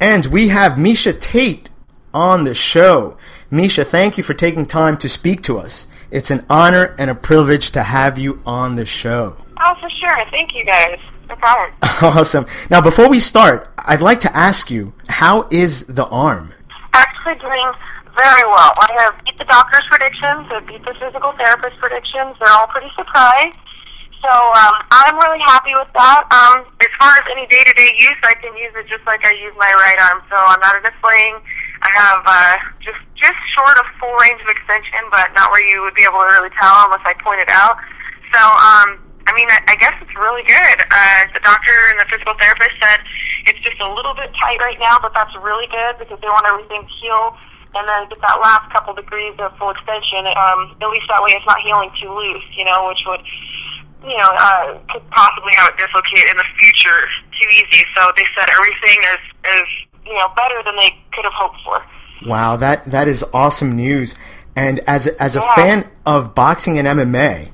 And we have Miesha Tate on the show. Miesha, thank you for taking time to speak to us. It's an honor and a privilege to have you on the show. Oh, for sure. Thank you guys. No problem. Awesome. Now, before we start, I'd like to ask you, how is the arm? Actually doing very well. I have beat the doctor's predictions. I beat the physical therapist predictions. They're all pretty surprised. So um, I'm really happy with that. Um, as far as any day-to-day use, I can use it just like I use my right arm. So I'm not a sling. I have uh, just just short of full range of extension, but not where you would be able to really tell unless I point it out. So um, I mean, I, I guess it's really good. Uh, the doctor and the physical therapist said it's just a little bit tight right now, but that's really good because they want everything to heal and then get that last couple degrees of full extension. Um, at least that way it's not healing too loose, you know, which would you know, uh, could possibly have it dislocate in the future too easy. So they said everything is, is, you know, better than they could have hoped for. Wow, that, that is awesome news. And as a, as a Yeah. fan of boxing and MMA,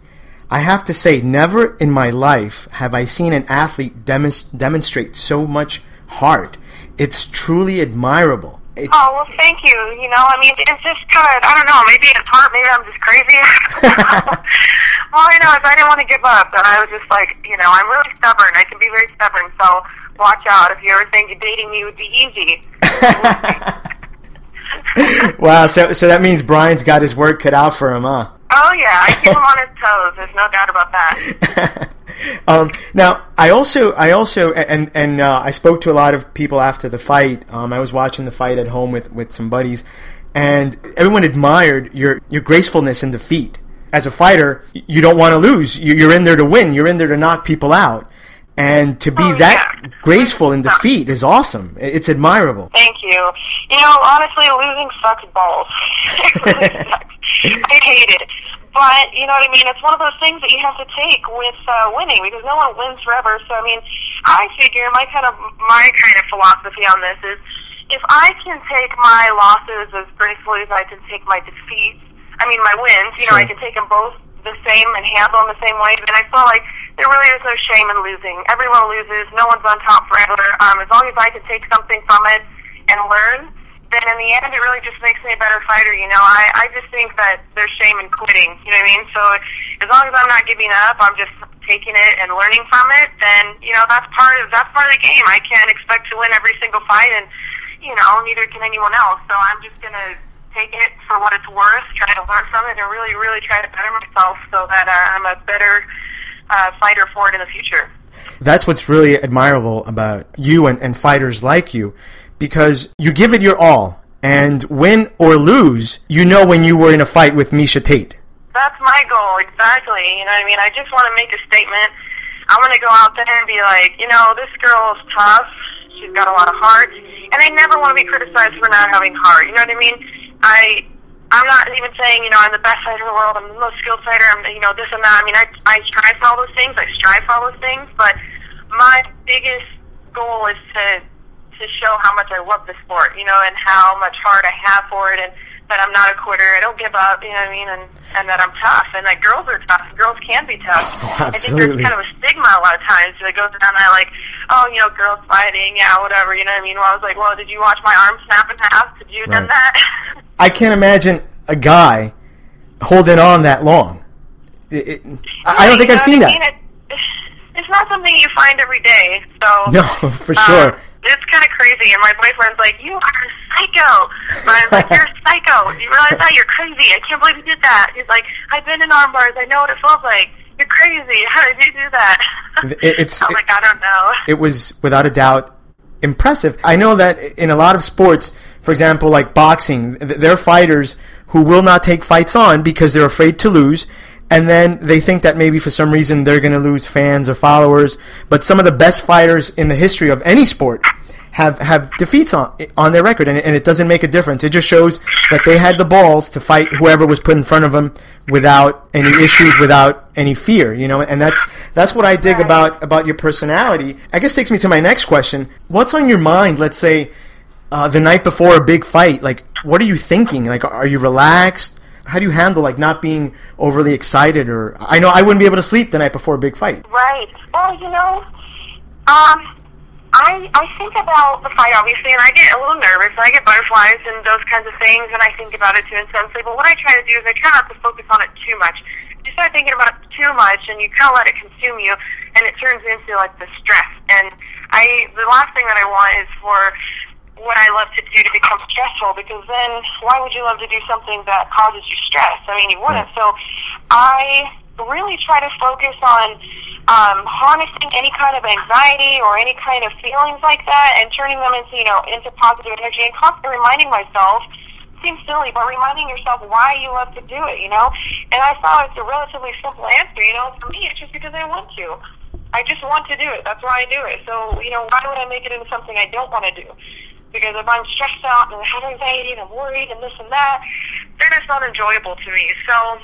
I have to say, never in my life have I seen an athlete demonst- demonstrate so much heart. It's truly admirable. It's, Oh, well, thank you. You know, I mean, it's just kind of, I don't know, maybe it's hard, maybe I'm just crazy. All I know is I didn't want to give up, and I was just like, you know, I'm really stubborn. I can be very stubborn, so watch out. If you ever think dating me would be easy. wow, so, so that means Bryan's got his work cut out for him, huh? Oh, yeah, I keep him on his toes. There's no doubt about that. um, now, I also, I also, and and uh, I spoke to a lot of people after the fight. Um, I was watching the fight at home with, with some buddies, and everyone admired your your gracefulness in defeat. As a fighter, you don't want to lose. You- You're in there to win. You're in there to knock people out, and to be Oh, that yeah. graceful in defeat is awesome. It's admirable. Thank you. You know, honestly, losing sucks balls. it really sucks. I hate it. But, you know what I mean? It's one of those things that you have to take with uh, winning because no one wins forever. So, I mean, I figure my kind of, my kind of philosophy on this is if I can take my losses as gracefully as I can take my defeats, I mean, my wins, you know, I can take them both the same and handle them the same way, then I feel like there really is no shame in losing. Everyone loses. No one's on top forever. Um, as long as I can take something from it and learn, then in the end, it really just makes me a better fighter. You know, I, I just think that there's shame in quitting. You know what I mean? So as long as I'm not giving up, I'm just taking it and learning from it. Then you know that's part of that's part of the game. I can't expect to win every single fight, and you know neither can anyone else. So I'm just gonna take it for what it's worth, try to learn from it, and really, really try to better myself so that uh, I'm a better uh, fighter for it in the future. That's what's really admirable about you and, and fighters like you, because you give it your all, and win or lose, you know when you were in a fight with Miesha Tate. That's my goal, exactly. You know what I mean? I just want to make a statement. I want to go out there and be like, you know, this girl is tough. She's got a lot of heart. And I never want to be criticized for not having heart. You know what I mean? I, I'm not even saying, you know, I'm the best fighter in the world. I'm the most skilled fighter. I'm, you know, this and that. I mean, I, I strive for all those things. I strive for all those things. But my biggest goal is to to show how much I love the sport, you know, and how much heart I have for it, and that I'm not a quitter. I don't give up, you know what I mean, and and that I'm tough, and that girls are tough. Girls can be tough. Oh, I think there's kind of a stigma a lot of times that goes down that like, oh, you know, girls fighting, yeah, whatever, you know what I mean. Well, I was like, well, did you watch my arm snap in half? Did you have done that? I can't imagine a guy holding on that long. It, it, I I don't think I've seen that. It's not something you find every day, so No, for sure. Um, it's kind of crazy, and my boyfriend's like, "You are a psycho." But I'm like, "You're a psycho. Do you realize that? You're crazy. I can't believe you did that." He's like, "I've been in arm bars. I know what it feels like. You're crazy. How did you do that?" It- it's- I'm like, "I don't know." it was without a doubt impressive. I know that in a lot of sports, for example, like boxing, th- there are fighters who will not take fights on because they're afraid to lose. And then they think that maybe for some reason they're going to lose fans or followers. But some of the best fighters in the history of any sport have have defeats on on their record, and, and it doesn't make a difference. It just shows that they had the balls to fight whoever was put in front of them without any issues, without any fear. You know, and that's that's what I dig Right. about about your personality. I guess takes me to my next question. What's on your mind? Let's say uh, the night before a big fight. Like, what are you thinking? Like, are you relaxed? How do you handle like not being overly excited? Or I know I wouldn't be able to sleep the night before a big fight. Right. Well, you know, um, I I think about the fight obviously, and I get a little nervous. and I get butterflies and those kinds of things, and I think about it too intensely. But what I try to do is I try not to focus on it too much. You start thinking about it too much, and you kind of let it consume you, and it turns into like the stress. And I, the last thing that I want is for what I love to do to become stressful because then why would you love to do something that causes you stress? I mean, you wouldn't. So I really try to focus on um, harnessing any kind of anxiety or any kind of feelings like that and turning them into, you know, into positive energy and constantly reminding myself seems silly, but reminding yourself why you love to do it, you know? And I thought it's a relatively simple answer, you know, for me it's just because I want to. I just want to do it. That's why I do it. So, you know, why would I make it into something I don't want to do? Because if I'm stressed out and I have anxiety and I'm worried and this and that, then it's not enjoyable to me. So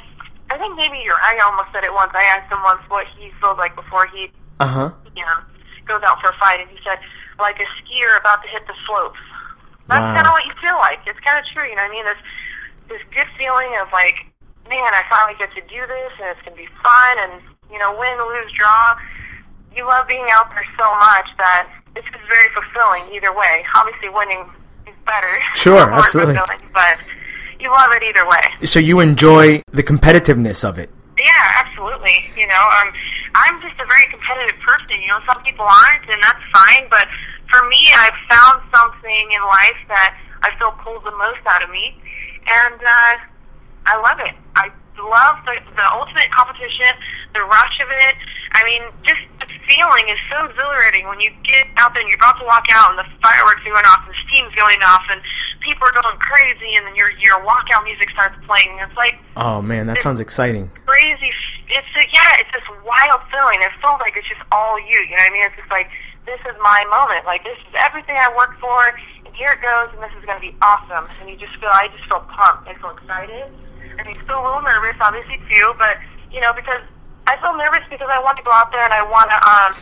I think maybe you're, I almost said it once. I asked him once what he feels like before he Uh huh. you know, goes out for a fight, and he said, like a skier about to hit the slopes. That's Wow. kind of what you feel like. It's kind of true, you know what I mean? This, this good feeling of like, man, I finally get to do this, and it's going to be fun, and, you know, win, lose, draw. You love being out there so much that it's just very fulfilling either way. Obviously, winning is better. Sure, absolutely. But you love it either way. So you enjoy the competitiveness of it. Yeah, absolutely. You know, um, I'm just a very competitive person. You know, some people aren't, and that's fine. But for me, I've found something in life that I feel pulls the most out of me, and uh, I love it. I love the, the ultimate competition, the rush of it. I mean, just the feeling is so exhilarating when you get out there and you're about to walk out and the fireworks are going off and the steam's going off and people are going crazy and then your your walkout music starts playing. It's like Oh man, that sounds exciting. crazy. It's a, yeah, it's this wild feeling. It feels like it's just all you. You know what I mean? It's just like this is my moment. Like this is everything I worked for, and here it goes, and this is going to be awesome. And you just feel, I just feel pumped. I feel excited, and you feel a little nervous, obviously too. But you know, because I feel nervous because I want to go out there and I want to, um,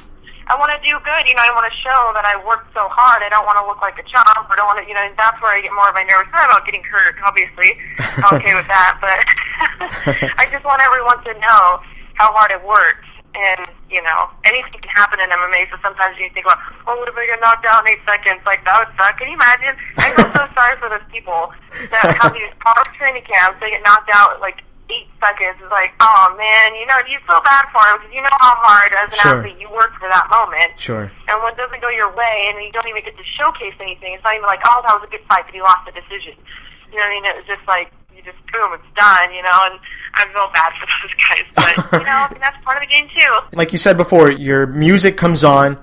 I want to do good. You know, I want to show that I worked so hard. I don't want to look like a chump. I don't want to, you know. And that's where I get more of my nervous. Not about getting hurt, obviously. I'm okay with that, but I just want everyone to know how hard it worked. And you know, anything can happen in MMA. So sometimes you think, well, oh, what if I get knocked out in eight seconds? Like that would suck. Can you imagine? I feel so sorry for those people that have these hard training camps. They get knocked out like eight seconds. It's like, oh man, you know, you feel bad for them because you know how hard as an Sure. athlete you work for that moment. Sure. And when it doesn't go your way, and you don't even get to showcase anything, it's not even like, oh, that was a good fight, but he lost the decision. You know what I mean? It was just like, you just boom, it's done. You know, and I feel bad for those guys, but you know, I mean, that's part of the game too. Like you said before, your music comes on,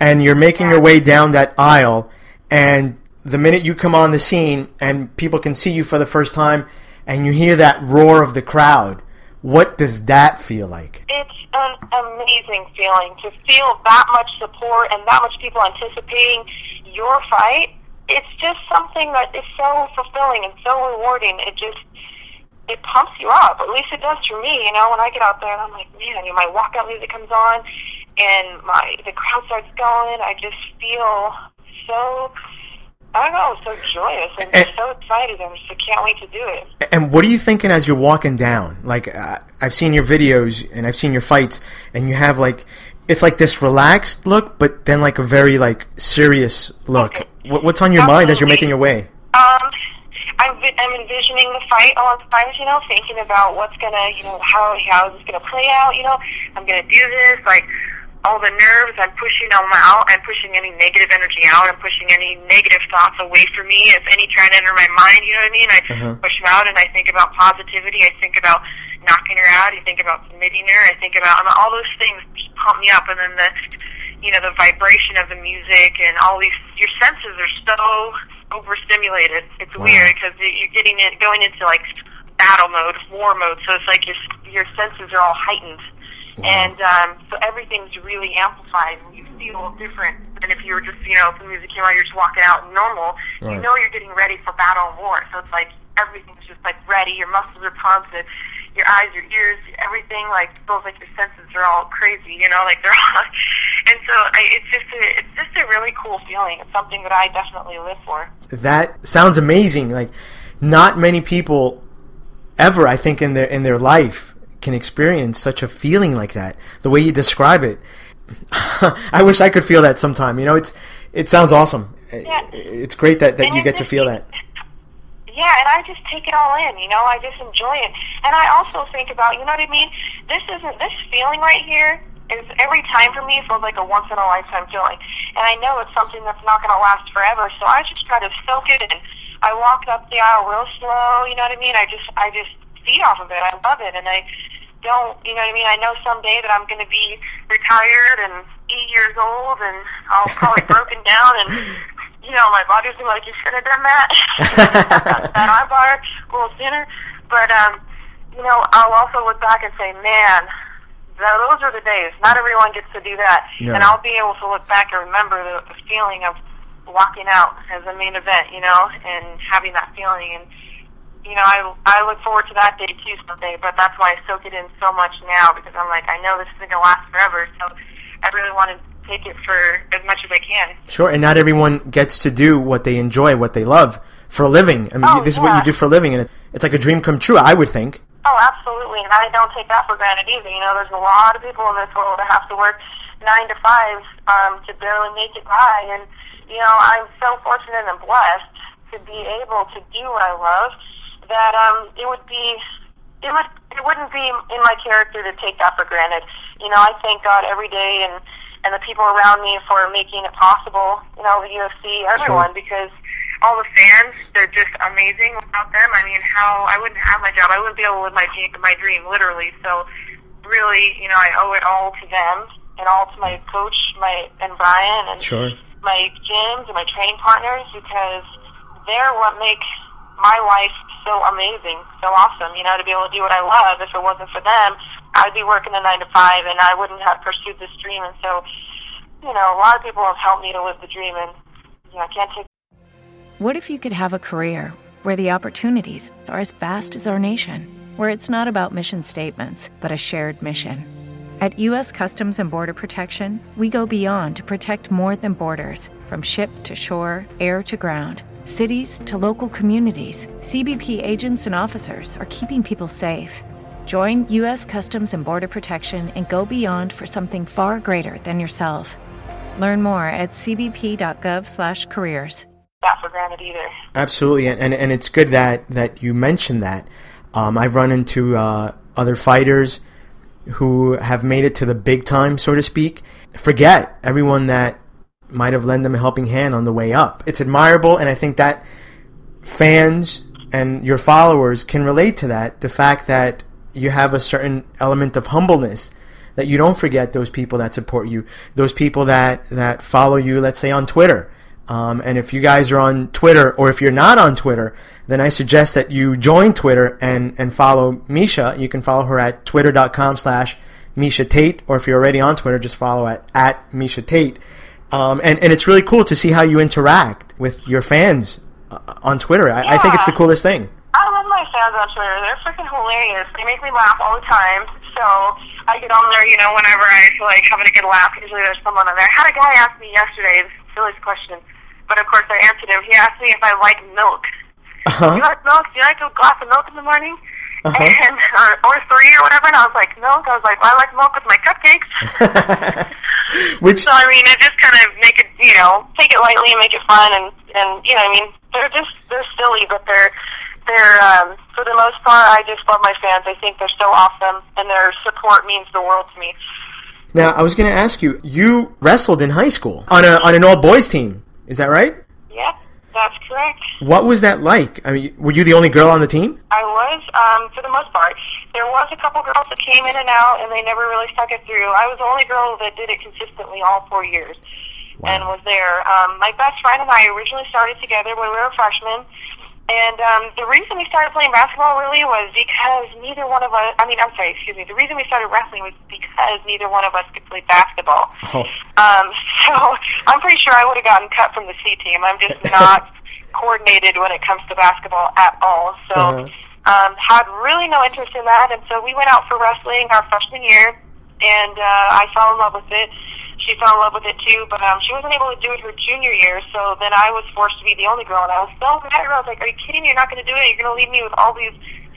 and you're making your way down that aisle, and the minute you come on the scene and people can see you for the first time, and you hear that roar of the crowd, what does that feel like? It's an amazing feeling to feel that much support and that much people anticipating your fight. It's just something that is so fulfilling and so rewarding. It just it pumps you up. At least it does for me. You know, when I get out there and I'm like, man, you know, my walkout music comes on and my the crowd starts going. I just feel so. I know, so joyous and And- so excited. I just can't wait to do it. And what are you thinking as you're walking down? Like uh, I've seen your videos and I've seen your fights, and you have like it's like this relaxed look, but then like a very like serious look. What, what's on your mind as you're making your way? Um, I'm, I'm envisioning the fight alongside, you know, thinking about what's gonna, you know, how how is this gonna play out. You know, I'm gonna do this. Like all the nerves, I'm pushing them out. I'm pushing any negative energy out. I'm pushing any negative thoughts away from me. If any try to enter my mind, you know what I mean? I Uh-huh. push them out, and I think about positivity. I think about knocking her out. I think about submitting her. I think about I mean, all those things just pump me up, and then the you know, the vibration of the music and all these, your senses are so overstimulated. It's Wow. weird because you're getting it, going into like battle mode, war mode. So it's like your, your senses are all heightened. And um, so everything's really amplified. And you feel different than if you were just, you know, if the music came on, you're just walking out normal. Right. You know you're getting ready for battle and war. So it's like everything's just like ready. Your muscles are pumped. And your eyes, your ears, everything like feels like your senses are all crazy. You know, like they're all. And so I, it's just a, it's just a really cool feeling. It's something that I definitely live for. That sounds amazing. Like, not many people ever, I think, in their in their life can experience such a feeling like that. The way you describe it, I wish I could feel that sometime. You know, it's it sounds awesome. Yeah. It's great that, that And you get to feel that. Yeah, and I just take it all in, you know, I just enjoy it. And I also think about, you know what I mean? This isn't, this feeling right here is every time for me feels like a once in a lifetime feeling. And I know it's something that's not going to last forever, so I just try to soak it in. I walk up the aisle real slow, you know what I mean? I just, I just feed off of it. I love it, and I don't, you know what I mean? I know someday that I'm going to be retired and 80 years old, and I'll probably broken down and you know, my body's like, you should have done that. that eye bar a little sooner. But, um, you know, I'll also look back and say, man, those are the days. Not everyone gets to do that. No. And I'll be able to look back and remember the, the feeling of walking out as a main event, you know, and having that feeling. And, you know, I, I look forward to that day too someday, but that's why I soak it in so much now because I'm like, I know this isn't going to last forever. So I really want to take it for as much as I can. Sure, and not everyone gets to do what they enjoy, what they love for a living. I mean, Oh, this is what you do for a living, and it's like a dream come true. I would think. Oh, absolutely, and I don't take that for granted either. You know, there's a lot of people in this world that have to work nine to five um, to barely make it by, and you know, I'm so fortunate and blessed to be able to do what I love. That um, it would be, it would, it wouldn't be in my character to take that for granted. You know, I thank God every day and and the people around me for making it possible. You know, the UFC, everyone, because all the fans, they're just amazing without them. I mean, how I wouldn't have my job. I wouldn't be able to live my dream, my dream literally. So, really, you know, I owe it all to them and all to my coach, my and Bryan, and Sure. my gyms and my training partners because they're what make my life so amazing, so awesome. You know, to be able to do what I love. If it wasn't for them, I'd be working a nine to five, and I wouldn't have pursued this dream. And so, you know, a lot of people have helped me to live the dream, and you know, I can't take What if you could have a career where the opportunities are as vast as our nation, where it's not about mission statements, but a shared mission? At U.S. Customs and Border Protection, we go beyond to protect more than borders from ship to shore, air to ground. Cities to local communities, CBP agents and officers are keeping people safe. Join U.S. Customs and Border Protection and go beyond for something far greater than yourself. Learn more at cbp.gov/careers. that for granted either. Absolutely, and, and and it's good that that you mentioned that. Um, I've run into uh, other fighters who have made it to the big time, so to speak. Forget everyone that might have lent them a helping hand on the way up. It's admirable, and I think that fans and your followers can relate to that. The fact that you have a certain element of humbleness that you don't forget those people that support you, those people that that follow you. Let's say on Twitter. Um, and if you guys are on Twitter, or if you're not on Twitter, then I suggest that you join Twitter and, and follow Miesha. You can follow her at twitter.com slash Miesha Tate, or if you're already on Twitter, just follow at, at Miesha Tate. Um, and, and it's really cool to see how you interact with your fans uh, on Twitter. I, I think it's the coolest thing. I love my fans on Twitter. They're freaking hilarious. They make me laugh all the time. So I get on there, you know, whenever I feel like having a good laugh. Usually there's someone on there. I had a guy ask me yesterday, this silliest question, but of course I answered him. He asked me if I like milk. Uh-huh. Do you like milk? Do you like a glass of milk in the morning? Uh-huh. And or, or three or whatever. And I was like, milk. I was like, well, I like milk with my cupcakes. Which So I mean, it just kind of make it, you know, take it lightly and make it fun, and and you know, I mean, they're just they're silly, but they're they're um, for the most part, I just love my fans. I think they're so awesome, and their support means the world to me. now I was going to ask you, you wrestled in high school on a on an all boys team. Is that right? Yeah, that's correct. What was that like? I mean, were you the only girl on the team? I was, um, for the most part. There was a couple girls that came in and out, and they never really stuck it through. I was the only girl that did it consistently all four years, and was there. Um, my best friend and I originally started together when we were freshmen, And um, the reason we started playing basketball really was because neither one of us, I mean, I'm sorry, excuse me, the reason we started wrestling was because neither one of us could play basketball. Oh. Um, so I'm pretty sure I would have gotten cut from the C team. I'm just not coordinated when it comes to basketball at all. So Uh-huh. um, had really no interest in that. And so we went out for wrestling our freshman year, and uh, I fell in love with it. She fell in love with it too, but um, she wasn't able to do it her junior year. So then I was forced to be the only girl, and I was so mad. I was like, "Are you kidding me? You're not going to do it. You're going to leave me with all these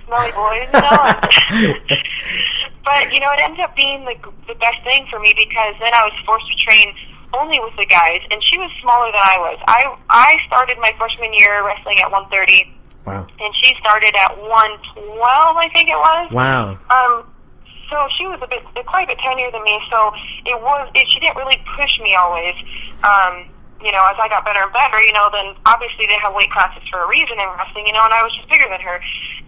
smelly boys, you know?" but you know, it ended up being the the best thing for me because then I was forced to train only with the guys, and she was smaller than I was. I I started my freshman year wrestling at 130, Wow. and she started at 112, I think it was. Wow. Um, so she was a bit, quite a bit tinier than me. So it was, it, she didn't really push me always. Um, you know, as I got better and better, you know, then obviously they have weight classes for a reason in wrestling, you know, and I was just bigger than her.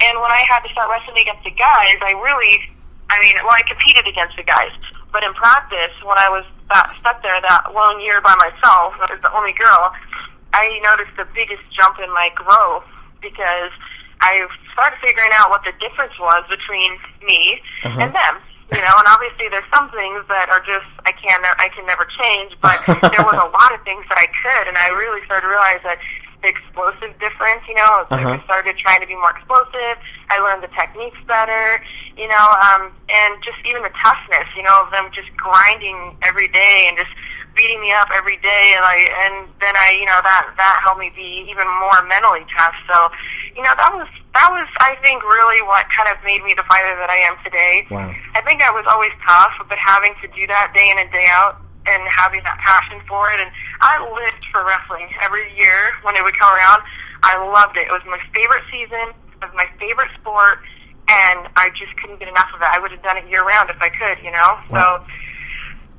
And when I had to start wrestling against the guys, I really, I mean, well, I competed against the guys, but in practice, when I was that, stuck there that one year by myself, as the only girl, I noticed the biggest jump in my growth because I started figuring out what the difference was between me Uh-huh. and them. You know, and obviously there's some things that are just I can I can never change, but there was a lot of things that I could, and I really started to realize that the explosive difference. You know, Uh-huh. I started trying to be more explosive. I learned the techniques better. You know, um, and just even the toughness. You know, of them just grinding every day and just beating me up every day and like and then I you know that that helped me be even more mentally tough. So you know that was that was I think really what kind of made me the fighter that I am today. Wow. I think I was always tough but having to do that day in and day out and having that passion for it and I lived for wrestling every year when it would come around. I loved it. It was my favorite season. It was my favorite sport and I just couldn't get enough of it. I would have done it year round if I could you know? Wow. so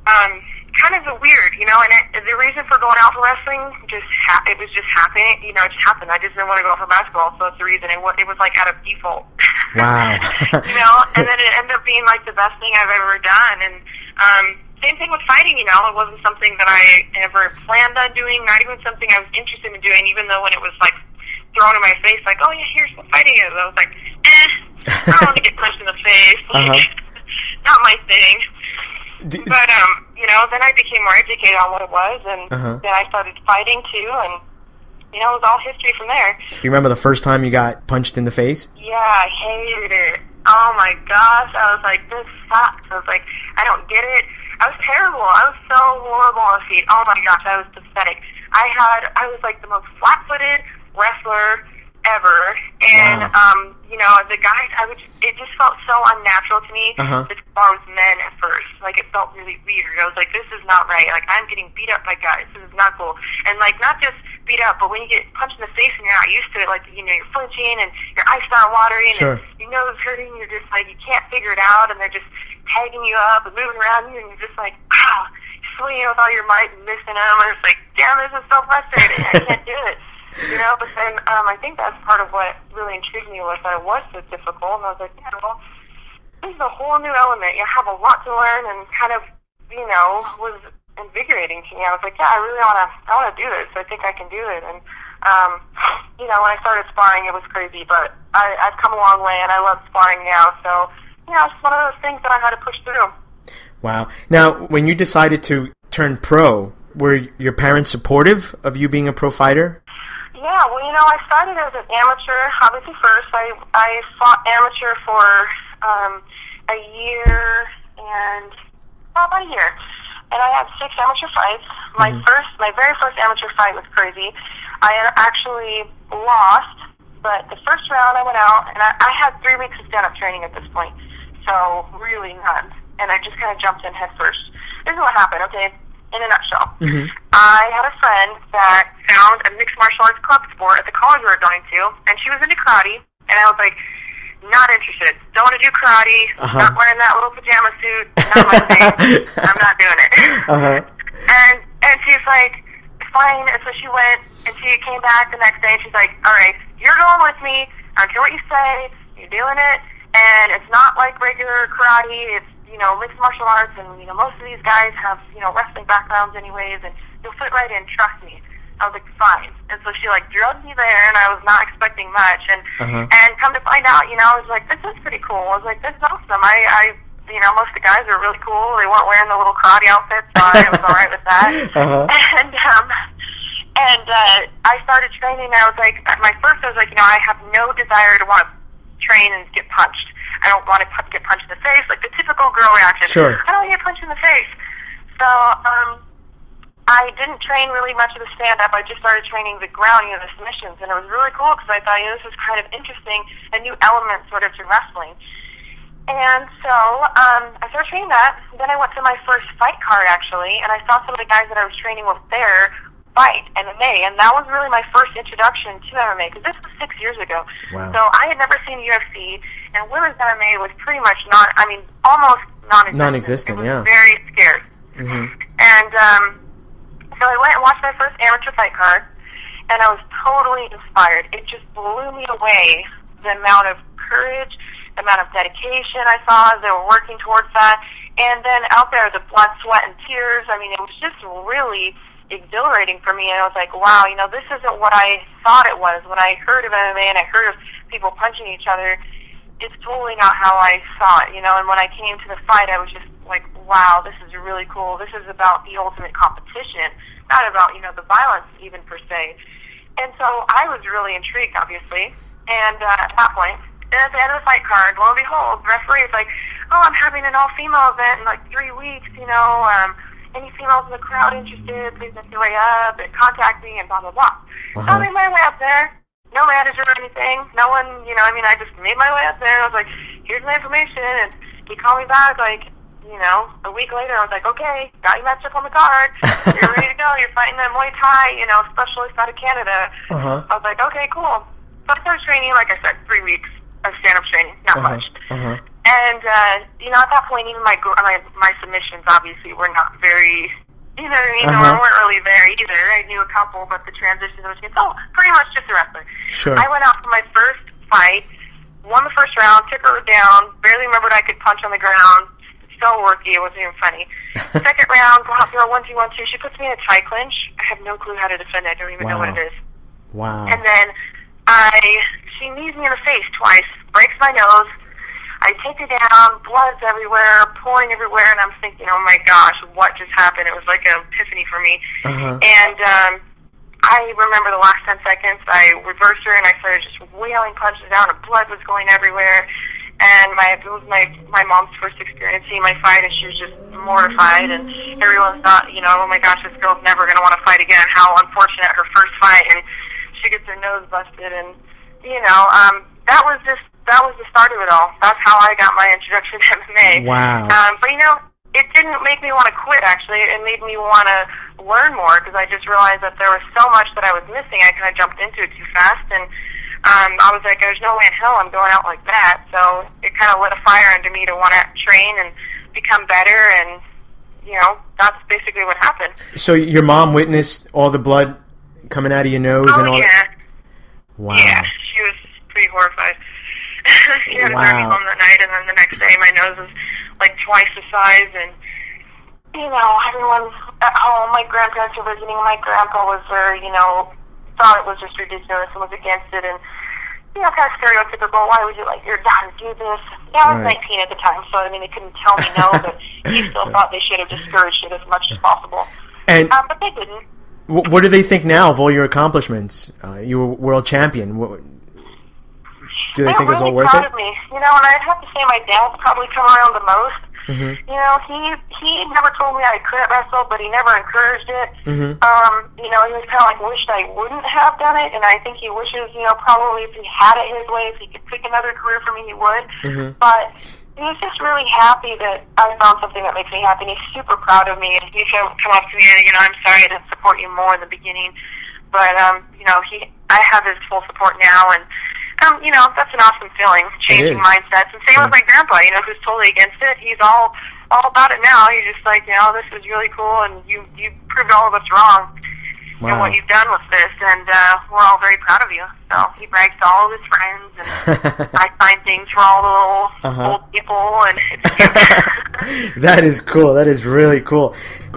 um, kind of weird, you know. And it, the reason for going out for wrestling just ha- it was just happening, you know. It just happened. I just didn't want to go out for basketball, so that's the reason. It was it was like out of default. Wow. you know, and then it ended up being like the best thing I've ever done. And um, same thing with fighting. You know, it wasn't something that I ever planned on doing. Not even something I was interested in doing. Even though when it was like thrown in my face, like, oh yeah, here's what fighting is. I was like, eh, I don't want to get punched in the face. Like, Uh-huh. not my thing. D- But um, you know, then I became more educated on what it was, and Uh-huh. then I started fighting too, and you know, it was all history from there. you remember the first time you got punched in the face? Yeah, I hated it. Oh my gosh, I was like, this sucks. I was like, I don't get it. I was terrible. I was so horrible on the feet. Oh my gosh, I was pathetic. I had, I was like the most flat-footed wrestler ever, and Wow. um, you know, the guys, I would, just, it just felt so unnatural to me. Uh-huh. As far as men at first, like it felt really weird. I was like, this is not right. Like I'm getting beat up by guys. This is not cool. And like not just beat up, but when you get punched in the face and you're not used to it, like you know you're flinching and your eyes start watering Sure. and your nose hurting. You're just like you can't figure it out, and they're just tagging you up and moving around you, and you're just like ah, swinging with all your might and missing them. And it's like, damn, this is so frustrating. I can't do it. You know, but then um, I think that's part of what really intrigued me was that it was so difficult, and I was like, yeah, well, this is a whole new element. You have a lot to learn, and kind of, you know, was invigorating to me. I was like, yeah, I really want to, I want to do this. I think I can do it. And, um, you know, when I started sparring, it was crazy, but I, I've come a long way, and I love sparring now. So, you know, it's one of those things that I had to push through. Wow. Now, when you decided to turn pro, were your parents supportive of you being a pro fighter? Yeah, well, you know, I started as an amateur. Obviously, first I I fought amateur for um, a year and well, about a year, and I had six amateur fights. My first, my very first amateur fight was crazy. I had actually lost, but the first round I went out, and I, I had three weeks of stand-up training at this point, so really none. And I just kind of jumped in head first. This is what happened, okay? In a nutshell, I had a friend that found a mixed martial arts club sport at the college we were going to, and she was into karate, and I was like, not interested. Don't want to do karate. Uh-huh. Not wearing that little pajama suit. Not my thing. I'm not doing it. Uh-huh. And and she's like, fine. And so she went, and she came back the next day, and she's like, all right, you're going with me. I don't care what you say. You're doing it, and it's not like regular karate. It's you know mixed martial arts, and you know most of these guys have you know wrestling backgrounds anyways, and you'll fit right in. Trust me. I was like, fine. And so she like drugged me there, and I was not expecting much. And Uh-huh. and come to find out, you know, I was like, this is pretty cool. I was like, this is awesome. I, I, you know, most of the guys are really cool. They weren't wearing the little karate outfits, so I was all right with that. Uh-huh. And um, and uh, I started training. And I was like, at my first, I was like, you know, I have no desire to want to train and get punched. I don't want to get punched in the face, like the typical girl reaction. Sure. I don't want to get punched in the face. So um, I didn't train really much of the stand-up. I just started training the ground, you know, the submissions, and it was really cool because I thought, you know, this is kind of interesting, a new element sort of to wrestling. And so um, I started training that. Then I went to my first fight card actually, and I saw some of the guys that I was training with there fight MMA, and that was really my first introduction to MMA because this was six years ago. Wow. So I had never seen UFC, and women's MMA was pretty much not. I mean, almost non-existent. Non-existent, It was yeah. Very scarce. Mhm. And um, so I went and watched my first amateur fight card, and I was totally inspired. It just blew me away the amount of courage, the amount of dedication I saw as they were working towards that. And then out there, the blood, sweat, and tears. I mean, it was just really exhilarating for me. And I was like, wow, you know, this isn't what I thought it was. When I heard of MMA and I heard of people punching each other, it's totally not how I it, you know. And when I came to the fight, I was just like, wow, this is really cool. This is about the ultimate competition, not about you know the violence even per se. And so I was really intrigued, obviously. And uh, at that point, and at the end of the fight card, lo and behold, the referee is like, oh, I'm having an all-female event in like three weeks. You know, um, any females in the crowd interested, please make your way up and contact me and blah blah blah. Uh-huh. I made my way up there no manager or anything. No one, you know, I mean, I just made my way up there. I was like, here's my information. And he called me back, like, you know, a week later. I was like, okay, got you matched up on the card. You're ready to go. You're fighting that Muay Thai, you know, specialist out of Canada. Uh-huh. I was like, okay, cool. So I started training, like I said, three weeks of stand-up training, not Uh-huh. much. Uh-huh. And, uh, you know, at that point, even my, my, my submissions obviously were not very, you know what I mean? Uh-huh. weren't really there either. I knew a couple, but the transitions was just, oh, pretty much just a wrestler. Sure. I went out for my first fight, won the first round, took her down, barely remembered I could punch on the ground. So worky, it wasn't even funny. Second round, go out there, one, two, one, two. She puts me in a Thai clinch. I have no clue how to defend it. I don't even know what it is. Wow. And then I, she knees me in the face twice, breaks my nose. I take her down, blood's everywhere, pouring everywhere, and I'm thinking, oh my gosh, what just happened? It was like an epiphany for me. Uh-huh. And um, I remember the last 10 seconds, I reversed her and I started just wailing punches down, and blood was going everywhere. And my it was my my mom's first experience seeing my fight, and she was just mortified. And everyone thought, you know, oh my gosh, this girl's never going to want to fight again. How unfortunate her first fight, and she gets her nose busted, and you know, um, that was just that was the start of it all. That's how I got my introduction to MMA. Wow. Um, but you know, it didn't make me want to quit. Actually, it made me want to learn more because I just realized that there was so much that I was missing. I kind of jumped into it too fast, and um, I was like, "There's no way in hell I'm going out like that." So it kind of lit a fire under me to want to train and become better, and you know, that's basically what happened. So your mom witnessed all the blood coming out of your nose Oh and all yeah. Wow. Yeah, she was pretty horrified. She had to drive me home that night, and then the next day my nose was like twice the size, and you know, everyone at home, my grandparents were visiting. My grandpa was there, you know, thought it was just ridiculous and was against it, and you know, kind of stereotypical. Why would you let your daughter do this? Yeah, I was Right. 19 at the time, so I mean, they couldn't tell me no, but he still thought they should have discouraged it as much as possible. And Um, but they didn't. wh- what do they think now of all your accomplishments? Uh, you were world champion. What, do they They're think it's all really worth proud it? of me. You know, and I'd have to say my dad's probably come around the most. Mhm. You know, he he never told me I couldn't wrestle, but he never encouraged it. Mhm. Um, you know, he was kind of like wished I wouldn't have done it, and I think he wishes, you know, probably if he had it his way, if he could pick another career for me, he would. Mhm. But he was just really happy that I found something that makes me happy, and he's super proud of me. And he come come up to me and you know, I'm sorry I didn't support you more in the beginning, but um, you know, he I have his full support now, and um, you know, that's an awesome feeling, changing mindsets. And same with my grandpa, you know, who's totally against it. He's all all about it now. He's just like, you know, this is really cool, and you you proved all of us wrong. Wow. And what you've done with this, and uh, we're all very proud of you. So he brags to all of his friends, and I find things for all the little Uh-huh. old people, and that is cool. That is really cool.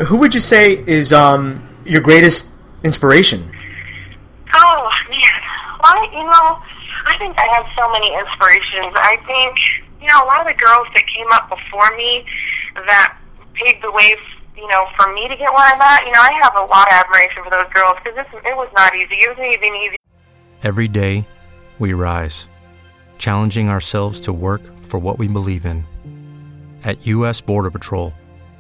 Who would you say is um, your greatest inspiration? Oh man, well, you know, I think I have so many inspirations. I think you know a lot of the girls that came up before me that paved the way, you know, for me to get where I'm at. You know, I have a lot of admiration for those girls because it was not easy. It wasn't even easy. Every day, we rise, challenging ourselves to work for what we believe in. At U.S. Border Patrol,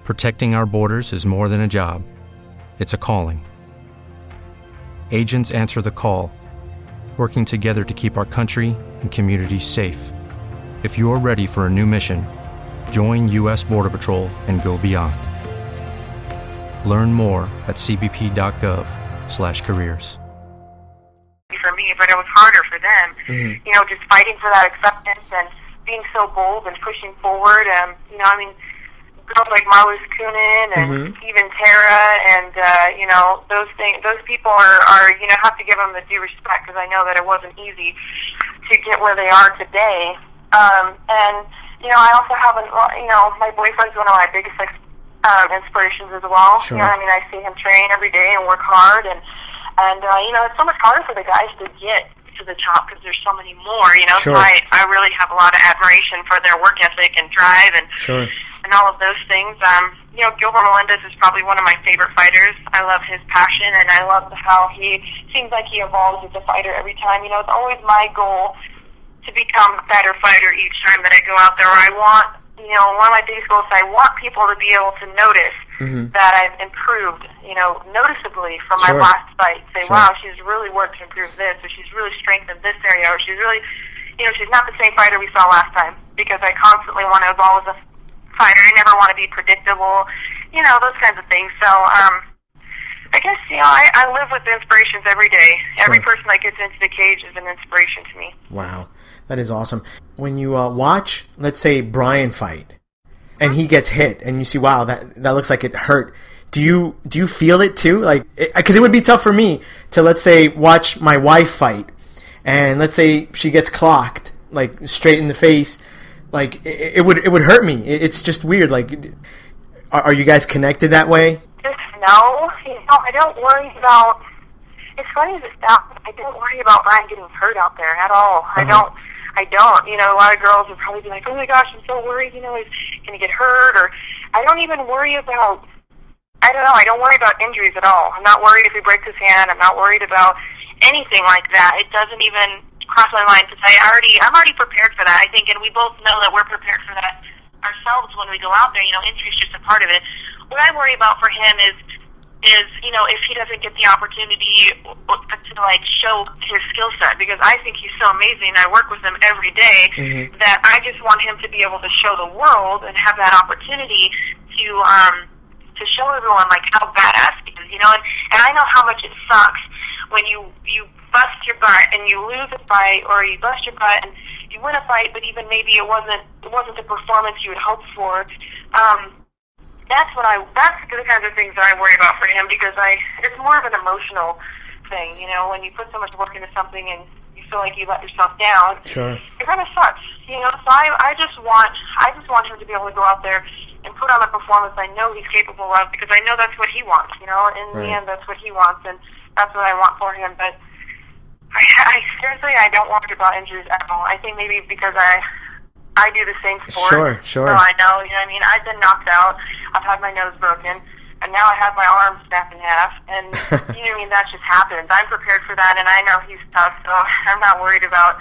protecting our borders is more than a job; it's a calling agents answer the call, working together to keep our country and communities safe. If you're ready for a new mission, join U.S. Border Patrol and go beyond. Learn more at cbp.gov/careers. For me, but it was harder for them. Mm-hmm. You know, just fighting for that acceptance and being so bold and pushing forward. Um, you know, I mean girls like Marloes Coenen and mm-hmm. even Tara and uh, you know those things. Those people are, are you know have to give them the due respect because I know that it wasn't easy to get where they are today. Um, and you know I also have an you know my boyfriend's one of my biggest like, um, inspirations as well. Sure. You know I mean I see him train every day and work hard and and uh, you know it's so much harder for the guys to get to the top because there's so many more, you know. Sure. So I, I really have a lot of admiration for their work ethic and drive and sure and all of those things. Um, you know, Gilbert Melendez is probably one of my favorite fighters. I love his passion, and I love how he seems like he evolves as a fighter every time. You know, it's always my goal to become a better fighter each time that I go out there. I want, you know, one of my biggest goals is I want people to be able to notice mm-hmm. that I've improved, you know, noticeably from my last fight. Say, sure. wow, she's really worked to improve this, or she's really strengthened this area, or she's really, you know, she's not the same fighter we saw last time. Because I constantly want to evolve as a fighter. I never want to be predictable, you know, those kinds of things. So, um, I guess, you know, I, I live with inspirations every day. Sure. Every person that gets into the cage is an inspiration to me. Wow. That is awesome. When you uh, watch, let's say, Bryan fight, and he gets hit, and you see, wow, that, that looks like it hurt. Do you do you feel it too? Like, because it, it would be tough for me to let's say watch my wife fight, and let's say she gets clocked like straight in the face, like it, it would it would hurt me. It, it's just weird. Like, are, are you guys connected that way? Just no, you know, I don't worry about. It's funny as it sounds. I don't worry about Ryan getting hurt out there at all. Uh-huh. I don't. I don't. You know, a lot of girls would probably be like, "Oh my gosh, I'm so worried. You know, he's going to get hurt." Or I don't even worry about. I don't know. I don't worry about injuries at all. I'm not worried if he breaks his hand. I'm not worried about anything like that. It doesn't even cross my mind because I already I'm already prepared for that. I think, and we both know that we're prepared for that ourselves when we go out there. You know, injury is just a part of it. What I worry about for him is is you know if he doesn't get the opportunity to like show his skill set because I think he's so amazing. I work with him every day mm-hmm. that I just want him to be able to show the world and have that opportunity to um to show everyone like how badass he is, you know. And, and I know how much it sucks when you you bust your butt and you lose a fight, or you bust your butt and you win a fight, but even maybe it wasn't it wasn't the performance you had hoped for. Um, that's what I that's the kinds of things that I worry about for him because I it's more of an emotional thing, you know, when you put so much work into something and you feel like you let yourself down. Sure. It kind of sucks, you know. So I I just want I just want him to be able to go out there and put on the performance I know he's capable of because I know that's what he wants, you know. In right. the end, that's what he wants, and that's what I want for him. But I, I seriously, I don't worry about injuries at all. I think maybe because I I do the same sport. Sure, sure. So I know, you know what I mean? I've been knocked out. I've had my nose broken. And now I have my arm snapped in half. And, you know what I mean? That just happens. I'm prepared for that, and I know he's tough, so I'm not worried about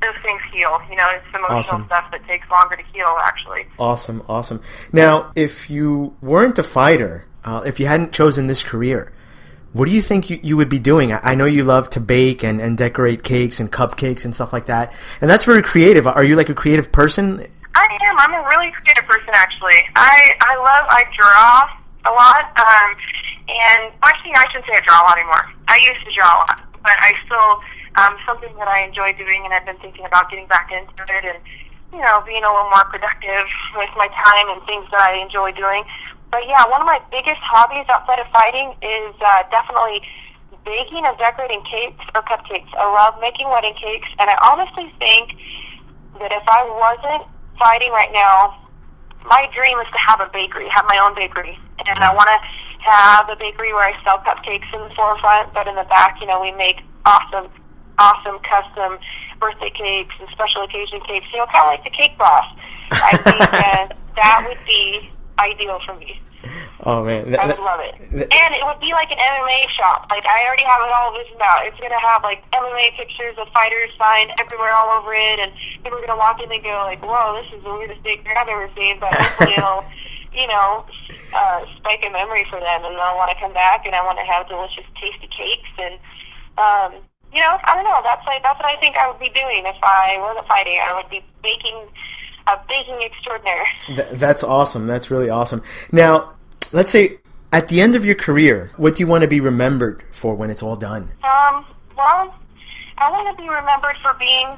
those things heal. You know, it's emotional awesome. stuff that takes longer to heal, actually. Awesome, awesome. Now, if you weren't a fighter, uh, if you hadn't chosen this career, what do you think you, you would be doing? I, I know you love to bake and, and decorate cakes and cupcakes and stuff like that, and that's very creative. Are you like a creative person? I am. I'm a really creative person, actually. I I love. I draw a lot, um, and actually, I shouldn't say I draw a lot anymore. I used to draw a lot, but I still um, something that I enjoy doing, and I've been thinking about getting back into it and you know being a little more productive with my time and things that I enjoy doing. But yeah, one of my biggest hobbies outside of fighting is uh, definitely baking and decorating cakes or cupcakes. I love making wedding cakes, and I honestly think that if I wasn't fighting right now, my dream is to have a bakery, have my own bakery, and I want to have a bakery where I sell cupcakes in the forefront, but in the back, you know, we make awesome, awesome custom birthday cakes and special occasion cakes. You know, kind of like the cake boss. I think uh, that would be ideal for me. Oh man, I would love it. And it would be like an MMA shop. Like I already have it all visioned out. It's gonna have like MMA pictures of fighters signed everywhere all over it, and people are gonna walk in and go like, "Whoa, this is the weirdest thing I've ever seen." But hopefully it'll, you know, uh, spike a memory for them, and they'll want to come back, and I want to have delicious, tasty cakes, and um, you know, I don't know. That's like that's what I think I would be doing if I wasn't fighting. I would be baking a baking extraordinaire. Th- that's awesome. That's really awesome. Now, let's say at the end of your career, what do you want to be remembered for when it's all done? Um, well, I want to be remembered for being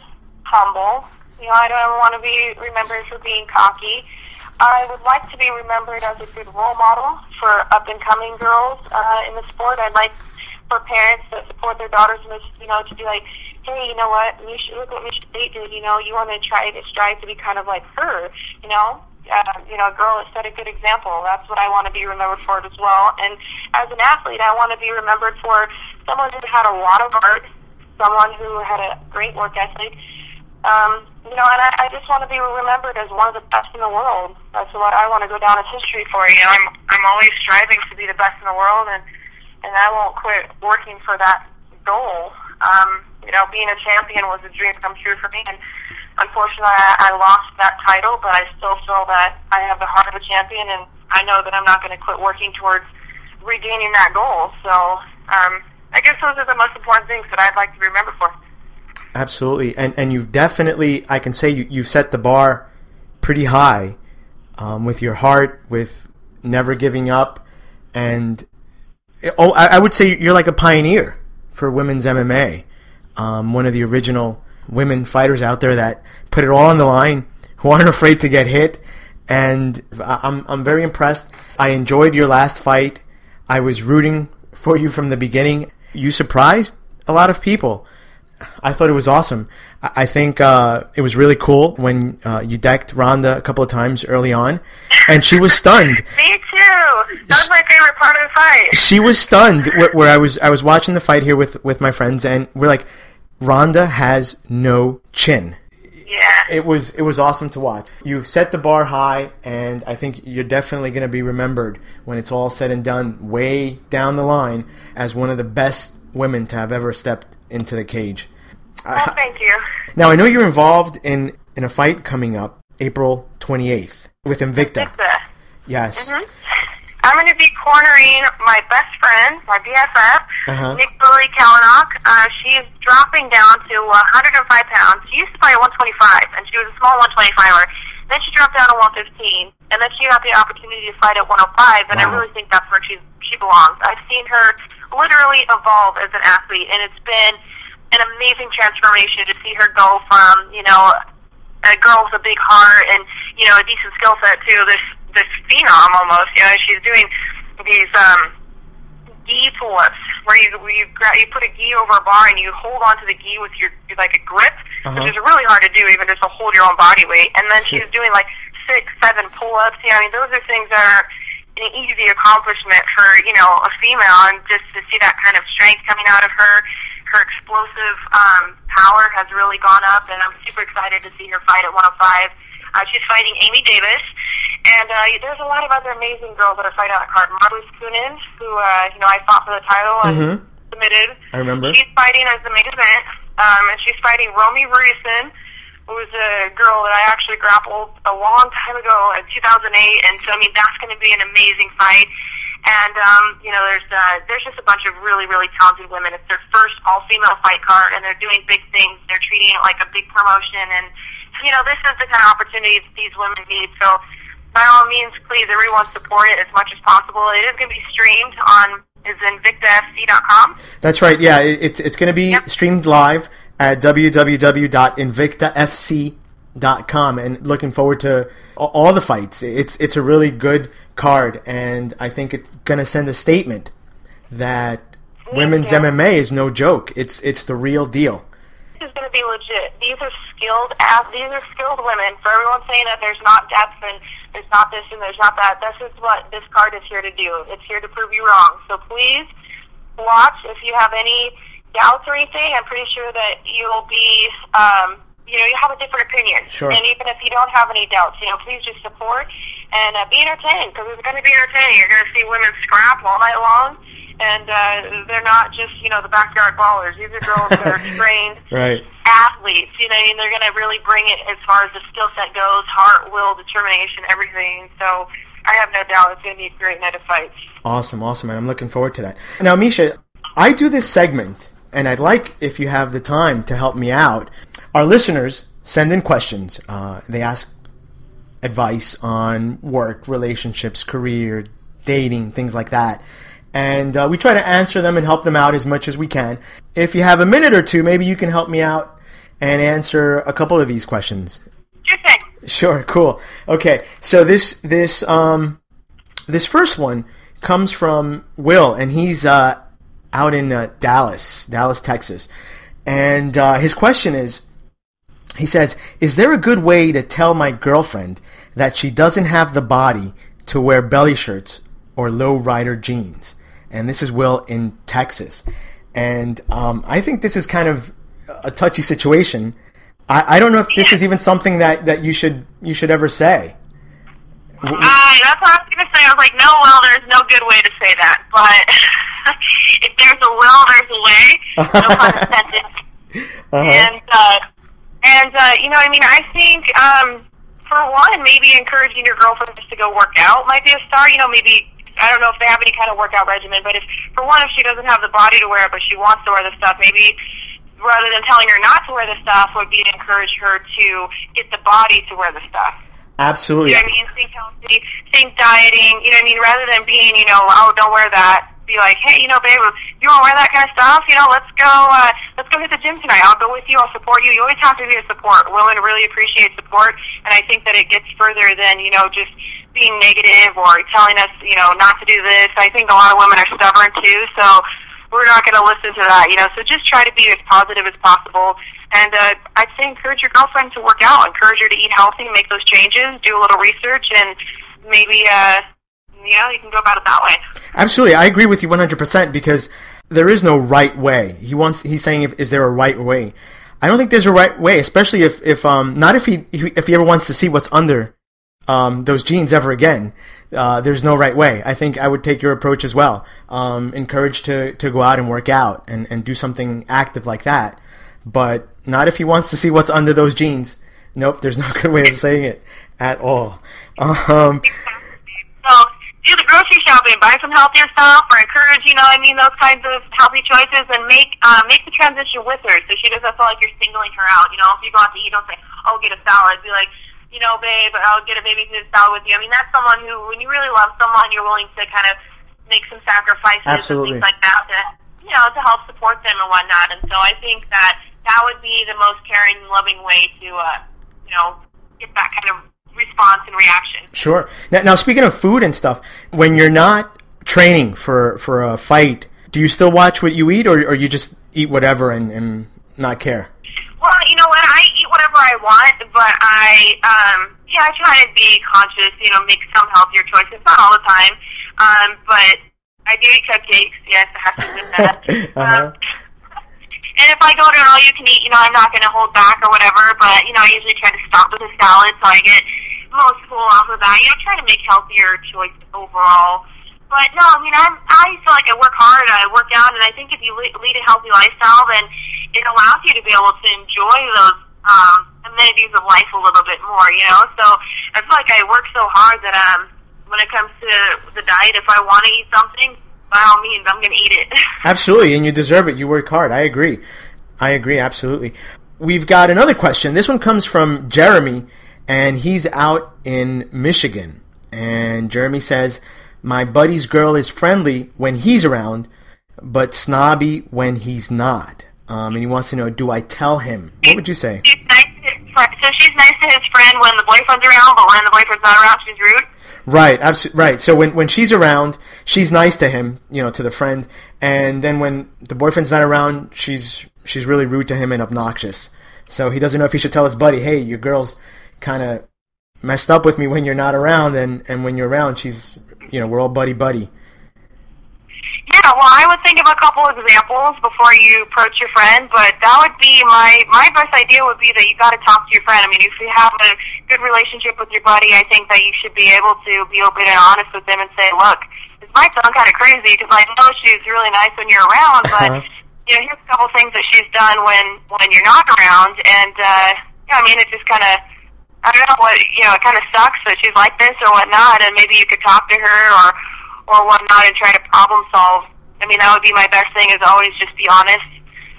humble. You know, I don't want to be remembered for being cocky. I would like to be remembered as a good role model for up and coming girls uh, in the sport. I'd like for parents that support their daughters in this, you know, to be like, hey, you know what, Mish, look what Michigan State did. You know, you want to try to strive to be kind of like her. You know, uh, you know, a girl that set a good example. That's what I want to be remembered for as well. And as an athlete, I want to be remembered for someone who had a lot of heart, someone who had a great work ethic. Um, you know, and I, I just want to be remembered as one of the best in the world. That's what I want to go down as history for. You know, I'm I'm always striving to be the best in the world, and and I won't quit working for that goal. Um, you know, being a champion was a dream come true for me, and unfortunately, I, I lost that title. But I still feel that I have the heart of a champion, and I know that I'm not going to quit working towards regaining that goal. So, um, I guess those are the most important things that I'd like to be remembered for. Absolutely, and and you've definitely, I can say, you you've set the bar pretty high um, with your heart, with never giving up, and oh, I, I would say you're like a pioneer for women's MMA. Um, one of the original women fighters out there that put it all on the line, who aren't afraid to get hit, and I'm I'm very impressed. I enjoyed your last fight. I was rooting for you from the beginning. You surprised a lot of people. I thought it was awesome. I think uh, it was really cool when uh, you decked Ronda a couple of times early on, and she was stunned. Me too. That was my favorite part of the fight. She was stunned. Where, where I was, I was watching the fight here with with my friends, and we're like, Ronda has no chin. Yeah. It was it was awesome to watch. You've set the bar high, and I think you're definitely going to be remembered when it's all said and done, way down the line, as one of the best women to have ever stepped into the cage. Well, thank you. Now I know you're involved in in a fight coming up April 28th with Invicta. Victor. Yes. hmm I'm going to be cornering my best friend, my BFF, Uh-huh. Nicdali Calanoc. Uh, she's dropping down to 105 pounds. She used to fight at 125, and she was a small 125er. Then she dropped down to 115, and then she got the opportunity to fight at 105, and I really think that's where she she belongs. I've seen her literally evolve as an athlete, and it's been an amazing transformation to see her go from you know a girl with a big heart and you know a decent skill set to this this phenom almost. You know, she's doing these um, gi pull-ups where you where you gra- you put a gi over a bar and you hold onto the gi with your like a grip, Uh-huh. which is really hard to do even just to hold your own body weight. And then she's doing like six, seven pull-ups. You know, I mean, those are things that are an easy accomplishment for you know a female, and just to see that kind of strength coming out of her. Her explosive um, power has really gone up, and I'm super excited to see her fight at 105. Uh, she's fighting Amy Davis, and uh, there's a lot of other amazing girls that are fighting on the card. Marloes Coenen, who uh, you know I fought for the title and Mhm. submitted. I remember. She's fighting as the main event, um, and she's fighting Romy Ruyssen, who's a girl that I actually grappled a long time ago in 2008, and so I mean that's going to be an amazing fight. And um, you know, there's uh, there's just a bunch of really really talented women. It's their first all female fight card, and they're doing big things. They're treating it like a big promotion, and you know, this is the kind of opportunities these women need. So by all means, please everyone support it as much as possible. It is going to be streamed on is invictafc.com. That's right. Yeah, it's it's going to be Yep. streamed live at www.invictafc.com, and looking forward to all the fights. It's it's a really good card, and I think it's going to send a statement that women's you. MMA is no joke. It's it's the real deal. Is going to be legit. These are skilled. These are skilled women. For everyone saying that there's not depth and there's not this and there's not that, this is what this card is here to do. It's here to prove you wrong. So please watch. If you have any doubts or anything, I'm pretty sure that you'll be, um, you know, you have a different opinion. Sure. And even if you don't have any doubts, you know, please just support and uh, be entertained because it's going to be entertaining. You're going to see women scrap all night long, and uh, they're not just, you know, the backyard ballers. These are girls that are trained Right. athletes. You know, and they're going to really bring it as far as the skill set goes, heart, will, determination, everything. So I have no doubt it's going to be a great night of fights. Awesome, awesome, and I'm looking forward to that. Now, Miesha, I do this segment, and I'd like if you have the time to help me out. Our listeners send in questions. Uh, they ask advice on work, relationships, career, dating, things like that. And uh, we try to answer them and help them out as much as we can. If you have a minute or two, maybe you can help me out and answer a couple of these questions. Sure thing. Sure, cool. Okay, so this this um this first one comes from Will, and he's uh, out in uh, Dallas, Dallas, Texas, and uh, his question is, he says, "Is there a good way to tell my girlfriend that she doesn't have the body to wear belly shirts or low rider jeans?" And this is Will in Texas, and um, I think this is kind of a touchy situation. I, I don't know if this is even something that, that you should you should ever say. Uh, that's what I was going to say. I was like, no, well, there's no good way to say that. But if there's a will, there's a way. No pun intended. And, uh, and uh, you know, I mean, I think, um, for one, maybe encouraging your girlfriend just to go work out might be a start. You know, maybe, I don't know if they have any kind of workout regimen, but if, for one, if she doesn't have the body to wear it, but she wants to wear the stuff, maybe rather than telling her not to wear the stuff would be to encourage her to get the body to wear the stuff. Absolutely. You know what I mean? Think healthy, think dieting. You know what I mean? Rather than being, you know, oh, don't wear that. Be like, hey, you know, babe, you want to wear that kind of stuff? You know, let's go. Uh, let's go hit the gym tonight. I'll go with you. I'll support you. You always have to be a support. Women really appreciate support, and I think that it gets further than you know just being negative or telling us, you know, not to do this. I think a lot of women are stubborn too, so we're not going to listen to that. You know, so just try to be as positive as possible. And uh, I'd say encourage your girlfriend to work out. Encourage her to eat healthy, make those changes, do a little research, and maybe, uh, you know, you can go about it that way. Absolutely, I agree with you 100% because there is no right way. He wants. He's saying, if, "Is there a right way?" I don't think there's a right way, especially if, if um not if he if he ever wants to see what's under um those jeans ever again. Uh, there's no right way. I think I would take your approach as well. Um, encourage to, to go out and work out and, and do something active like that. But not if he wants to see what's under those jeans. Nope, there's no good way of saying it at all. Um, do the grocery shopping, buy some healthier stuff, or encourage, you know, I mean, those kinds of healthy choices, and make uh, make the transition with her, so she doesn't feel like you're singling her out. You know, if you go out to eat, don't say, "Oh, get a salad." Be like, you know, babe, I'll get a baby food salad with you. I mean, that's someone who, when you really love someone, you're willing to kind of make some sacrifices Absolutely. and things like that to, you know, to help support them and whatnot. And so I think that that would be the most caring, loving way to, uh, you know, get that kind of response and reaction. Sure. Now, now, speaking of food and stuff, when you're not training for for a fight, do you still watch what you eat, or, or you just eat whatever and, and not care? Well, you know what? I eat whatever I want, but I, um, yeah, I try to be conscious. You know, make some healthier choices. Not all the time, um, but I do eat cupcakes. Yes, I have to admit that. Uh-huh. um, and if I go to an all-you-can-eat, you know, I'm not going to hold back or whatever. But you know, I usually try to stop with a salad so I get most full off of that. You know, try to make healthier choices overall. But no, I mean, I'm, I feel like I work hard, I work out, and I think if you lead, a healthy lifestyle, then it allows you to be able to enjoy those um, amenities of life a little bit more, you know? So I feel like I work so hard that um, when it comes to the diet, if I want to eat something, by all means, I'm going to eat it. Absolutely, and you deserve it. You work hard. I agree. I agree, absolutely. We've got another question. This one comes from Jeremy, and he's out in Michigan. And Jeremy says, My buddy's girl is friendly when he's around, but snobby when he's not. Um, and he wants to know, do I tell him? What would you say? she's nice to his friend. So she's nice to his friend when the boyfriend's around, but when the boyfriend's not around, she's rude. Right, abso- right. So when, when she's around, she's nice to him, you know, to the friend, and then when the boyfriend's not around, she's she's really rude to him and obnoxious. So he doesn't know if he should tell his buddy, "Hey, your girl's kind of messed up with me when you're not around, and and when you're around, she's, you know, we're all buddy buddy." Yeah, well, I would think of a couple of examples before you approach your friend, but that would be my my best idea would be that you got to talk to your friend. I mean, if you have a good relationship with your buddy, I think that you should be able to be open and honest with them and say, look, might sound kind of crazy because I know she's really nice when you're around, but you know, here's a couple things that she's done when when you're not around, and uh, yeah, I mean, it just kind of. I don't know what you know. It kind of sucks that she's like this or whatnot, and maybe you could talk to her or or whatnot and try to problem solve. I mean, that would be my best thing is always just be honest,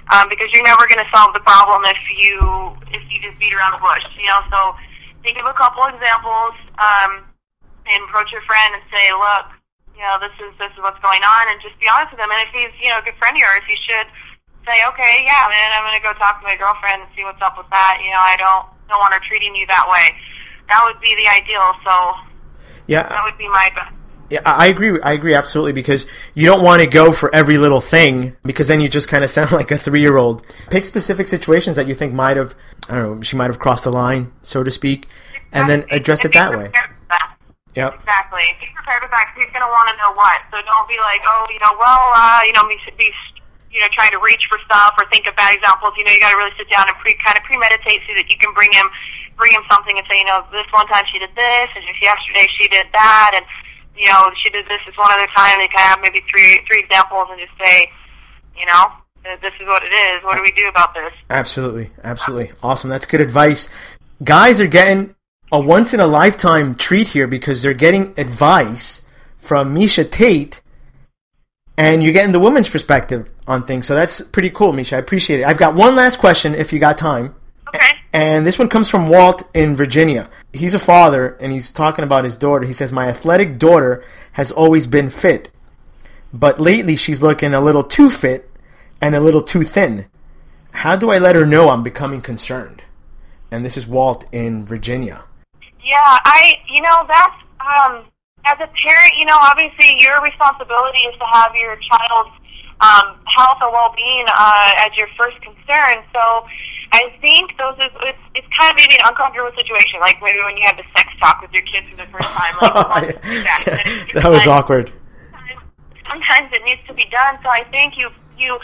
um, because you're never going to solve the problem if you if you just beat around the bush, you know. So think of a couple examples um, and approach your friend and say, look, you know, this is this is what's going on, and just be honest with him. And if he's you know a good friend of yours, you should say, okay, yeah, man, I'm going to go talk to my girlfriend and see what's up with that. You know, I don't don't want her treating you that way. That would be the ideal. So yeah, that would be my best. Yeah, I agree. I agree absolutely because you don't want to go for every little thing because then you just kind of sound like a three-year-old. Pick specific situations that you think might have, I don't know, she might have crossed the line, so to speak, and then address it that way. Yep. Exactly. Be prepared with that because he's going to want to know what. So don't be like, oh, you know, well, uh, you know, be, be you know, trying to reach for stuff or think of bad examples. You know, you got to really sit down and pre kind of premeditate so that you can bring him bring him something and say, you know, this one time she did this, and just yesterday she did that, and you know, she did this this one other time. They kind of have maybe three three examples and just say, you know, this is what it is. What do we do about this? Absolutely, absolutely, awesome. That's good advice. Guys are getting a once in a lifetime treat here because they're getting advice from Miesha Tate and you're getting the woman's perspective on things. So that's pretty cool, Miesha. I appreciate it. I've got one last question if you got time. Okay. And this one comes from Walt in Virginia. He's a father and he's talking about his daughter. He says, My athletic daughter has always been fit, but lately she's looking a little too fit and a little too thin. How do I let her know I'm becoming concerned? And this is Walt in Virginia. Yeah, I, you know, that's, um, as a parent, you know, obviously your responsibility is to have your child's um, health and well-being uh, as your first concern. So I think those is it's, it's kind of maybe an uncomfortable situation, like maybe when you have the sex talk with your kids for the first time. Like, that, yeah, that was awkward. Sometimes it needs to be done. So I think you you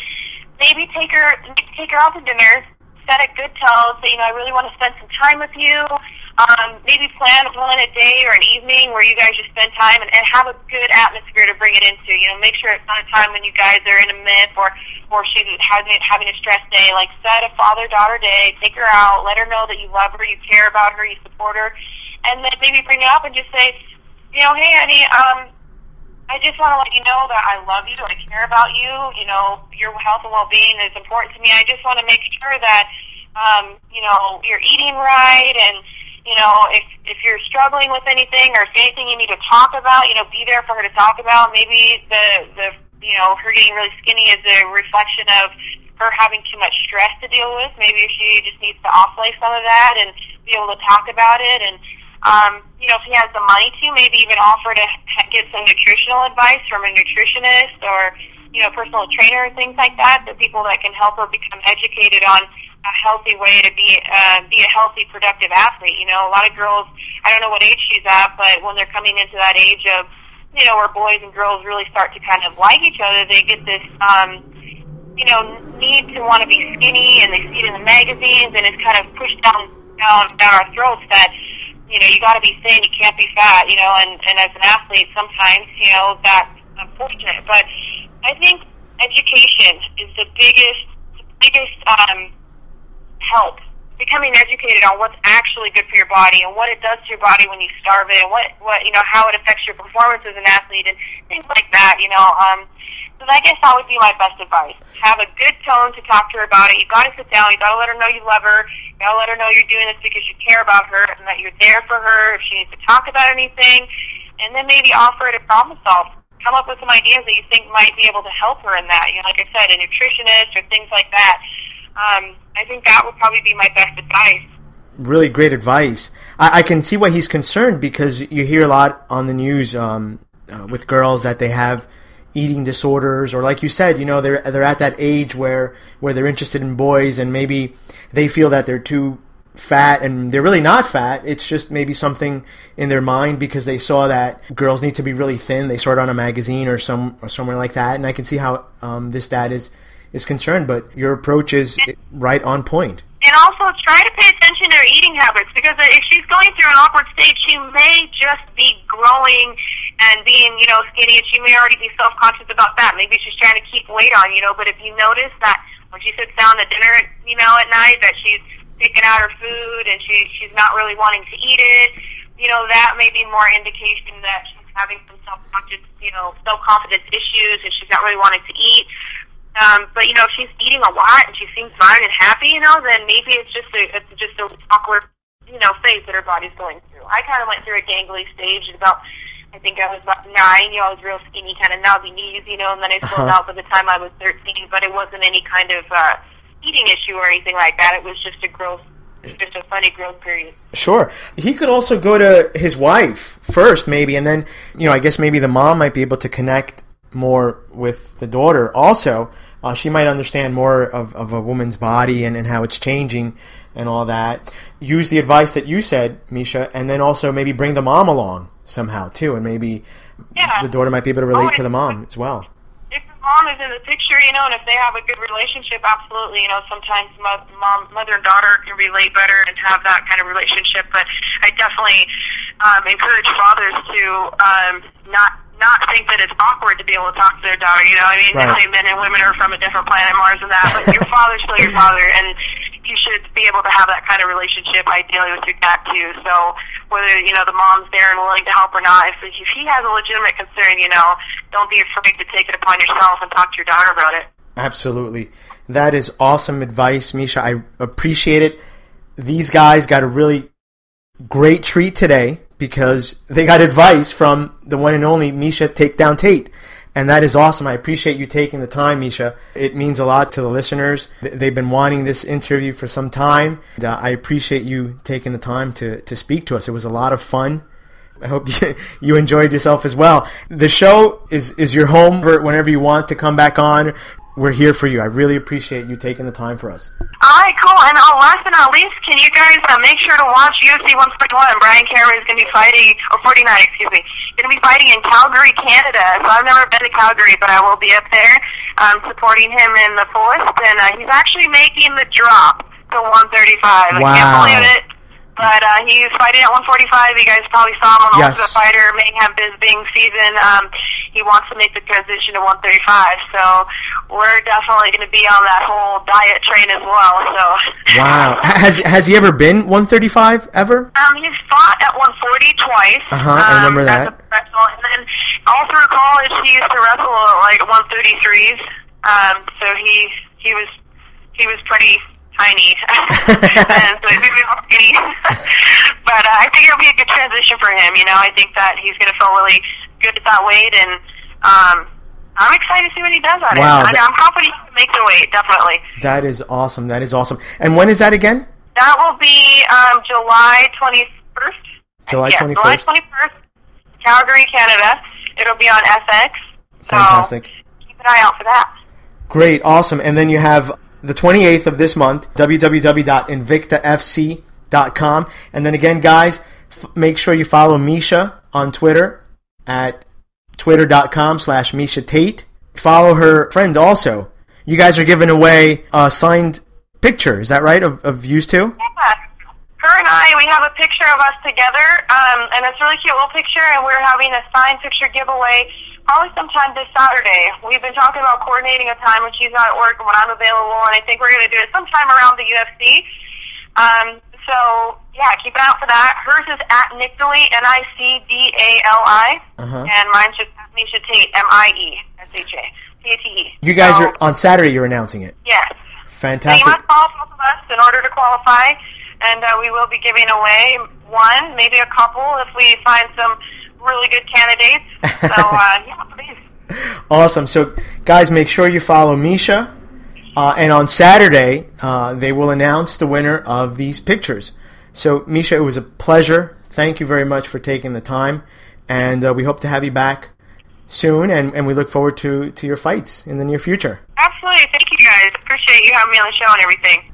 maybe take her take her out to dinner, set a good tone, say, you know, I really want to spend some time with you. Um, maybe plan one a day or an evening where you guys just spend time and, and have a good atmosphere to bring it into. You know, make sure it's not a time when you guys are in a myth or or she's having having a stress day. Like set a father daughter day, take her out, let her know that you love her, you care about her, you support her, and then maybe bring it up and just say, you know, hey, honey, um, I just want to let you know that I love you, I care about you. You know, your health and well being is important to me. I just want to make sure that um, you know you're eating right and you know, if if you're struggling with anything or if anything you need to talk about, you know, be there for her to talk about. Maybe the the you know her getting really skinny is a reflection of her having too much stress to deal with. Maybe she just needs to offlay some of that and be able to talk about it. And um, you know, if he has the money to, maybe even offer to get some nutritional advice from a nutritionist or you know, personal trainer things like that. The people that can help her become educated on a healthy way to be uh, be a healthy, productive athlete. You know, a lot of girls. I don't know what age she's at, but when they're coming into that age of, you know, where boys and girls really start to kind of like each other, they get this, um, you know, need to want to be skinny, and they see it in the magazines, and it's kind of pushed down down down our throats that. You know, you got to be thin. You can't be fat. You know, and and as an athlete, sometimes you know that's unfortunate. But I think education is the biggest biggest um, help becoming educated on what's actually good for your body and what it does to your body when you starve it and what what you know how it affects your performance as an athlete and things like that you know um so I guess that would be my best advice. Have a good tone to talk to her about it. You got to sit down. You got to let her know you love her. You got to let her know you're doing this because you care about her and that you're there for her if she needs to talk about anything. And then maybe offer her to problem solve. Come up with some ideas that you think might be able to help her in that. You know, like I said, a nutritionist or things like that um, I think that would probably be my best advice. Really great advice. I, I can see why he's concerned because you hear a lot on the news um, uh, with girls that they have eating disorders or like you said you know they're they're at that age where where they're interested in boys and maybe they feel that they're too fat and they're really not fat. It's just maybe something in their mind because they saw that girls need to be really thin. They saw it on a magazine or some or somewhere like that, and I can see how um, this dad is is concerned. But your approach is right on point. And also try to pay attention to her eating habits because if she's going through an awkward stage, she may just be growing and being, you know, skinny, and she may already be self-conscious about that. Maybe she's trying to keep weight on, you know. But if you notice that when she sits down to dinner, you know, at night, that she's picking out her food and she she's not really wanting to eat it, you know, that may be more indication that she's having some self-conscious, you know, self-confidence issues and she's not really wanting to eat. Um, but you know, if she's eating a lot and she seems fine and happy, you know, then maybe it's just a it's just an awkward, you know, phase that her body's going through. I kind of went through a gangly stage at about. I think I was about nine. You know, I was real skinny, kind of knobby knees, you know, and then I slowed Uh-huh. out by the time I was thirteen. But it wasn't any kind of uh, eating issue or anything like that. It was just a growth, just a funny growth period. Sure. He could also go to his wife first, maybe, and then, you know, I guess maybe the mom might be able to connect more with the daughter also. Uh, she might understand more of, of a woman's body and, and how it's changing and all that. Use the advice that you said, Miesha, and then also maybe bring the mom along somehow, too, and maybe Yeah. the daughter might be able to relate Oh, to the mom as well. if the mom is in the picture, you know, and if they have a good relationship, absolutely, you know, sometimes mo- mom, mother and daughter can relate better and have that kind of relationship. But I definitely um, encourage fathers to um, not not think that it's awkward to be able to talk to their daughter. You know, I mean, Right. say men and women are from a different planet Mars and that, but your father's still your father, and you should be able to have that kind of relationship, ideally, with your dad too. So whether you know the mom's there and willing to help or not, if, if he has a legitimate concern, you know, don't be afraid to take it upon yourself and talk to your daughter about it. Absolutely. That is awesome advice, Miesha. I appreciate it. These guys got a really great treat today because they got advice from the one and only Miesha Takedown Tate. And that is awesome. I appreciate you taking the time, Miesha. It means a lot to the listeners. They've been wanting this interview for some time. Uh, I appreciate you taking the time to, to speak to us. It was a lot of fun. I hope you, you enjoyed yourself as well. The show is, is your home whenever you want to come back on. We're here for you. I really appreciate you taking the time for us. All right, cool. And uh, last but not least, can you guys uh, make sure to watch UFC 141? Bryan Caraway is going to be fighting, or 49, excuse me, going to be fighting in Calgary, Canada. So I've never been to Calgary, but I will be up there um, supporting him in the fullest. And uh, he's actually making the drop to 135. I Wow. can't believe it. But uh, he's fighting at 145. You guys probably saw him on Yes. Ultimate Fighter, Mayhem Bisping season. Um, he wants to make the transition to 135. So we're definitely going to be on that whole diet train as well. So Wow. Has, has he ever been 135 ever? Um, he's fought at 140 twice. I remember um, that. As a professional, and then all through college, he used to wrestle at like 133s. Um, so he he was he was pretty tiny, and so he was all skinny. but uh, I think it'll be a good transition for him. You know, I think that he's going to feel really good at that weight, and um, I'm excited to see what he does on Wow, it. that- I'm confident he can make the weight, definitely. That is awesome. That is awesome. And when is that again? That will be um, July 21st. July yeah, 21st. July 21st, Calgary, Canada. It'll be on FX. So Fantastic. keep an eye out for that. Great, awesome. And then you have the 28th of this month, www.invictafc.com. And then again, guys, f- make sure you follow Miesha on Twitter at twitter.com slash Miesha Tate. Follow her friend also. You guys are giving away a signed picture, is that right, of, of views too? Yeah. Her and I, we have a picture of us together, um, and it's a really cute little picture, and we're having a signed picture giveaway probably sometime this Saturday. We've been talking about coordinating a time when she's not at work and when I'm available, and I think we're going to do it sometime around the UFC. Um, so, yeah, keep an eye out for that. Hers is at Nicdali, N-I-C-D-A-L-I, Uh-huh. and mine's just Miesha Tate, M-I-E, S-H-A, T-A-T-E. You guys So, are, on Saturday, you're announcing it. Yes. So you Fantastic. must follow both of us in order to qualify, and uh, we will be giving away one, maybe a couple, if we find some really good candidates. So, uh, yeah, please. Awesome. So, guys, make sure you follow Miesha. Uh, and on Saturday, uh, they will announce the winner of these pictures. So, Miesha, it was a pleasure. Thank you very much for taking the time. And uh, we hope to have you back soon. And, and we look forward to, to your fights in the near future. Absolutely. Thank you, guys. Appreciate you having me on the show and everything.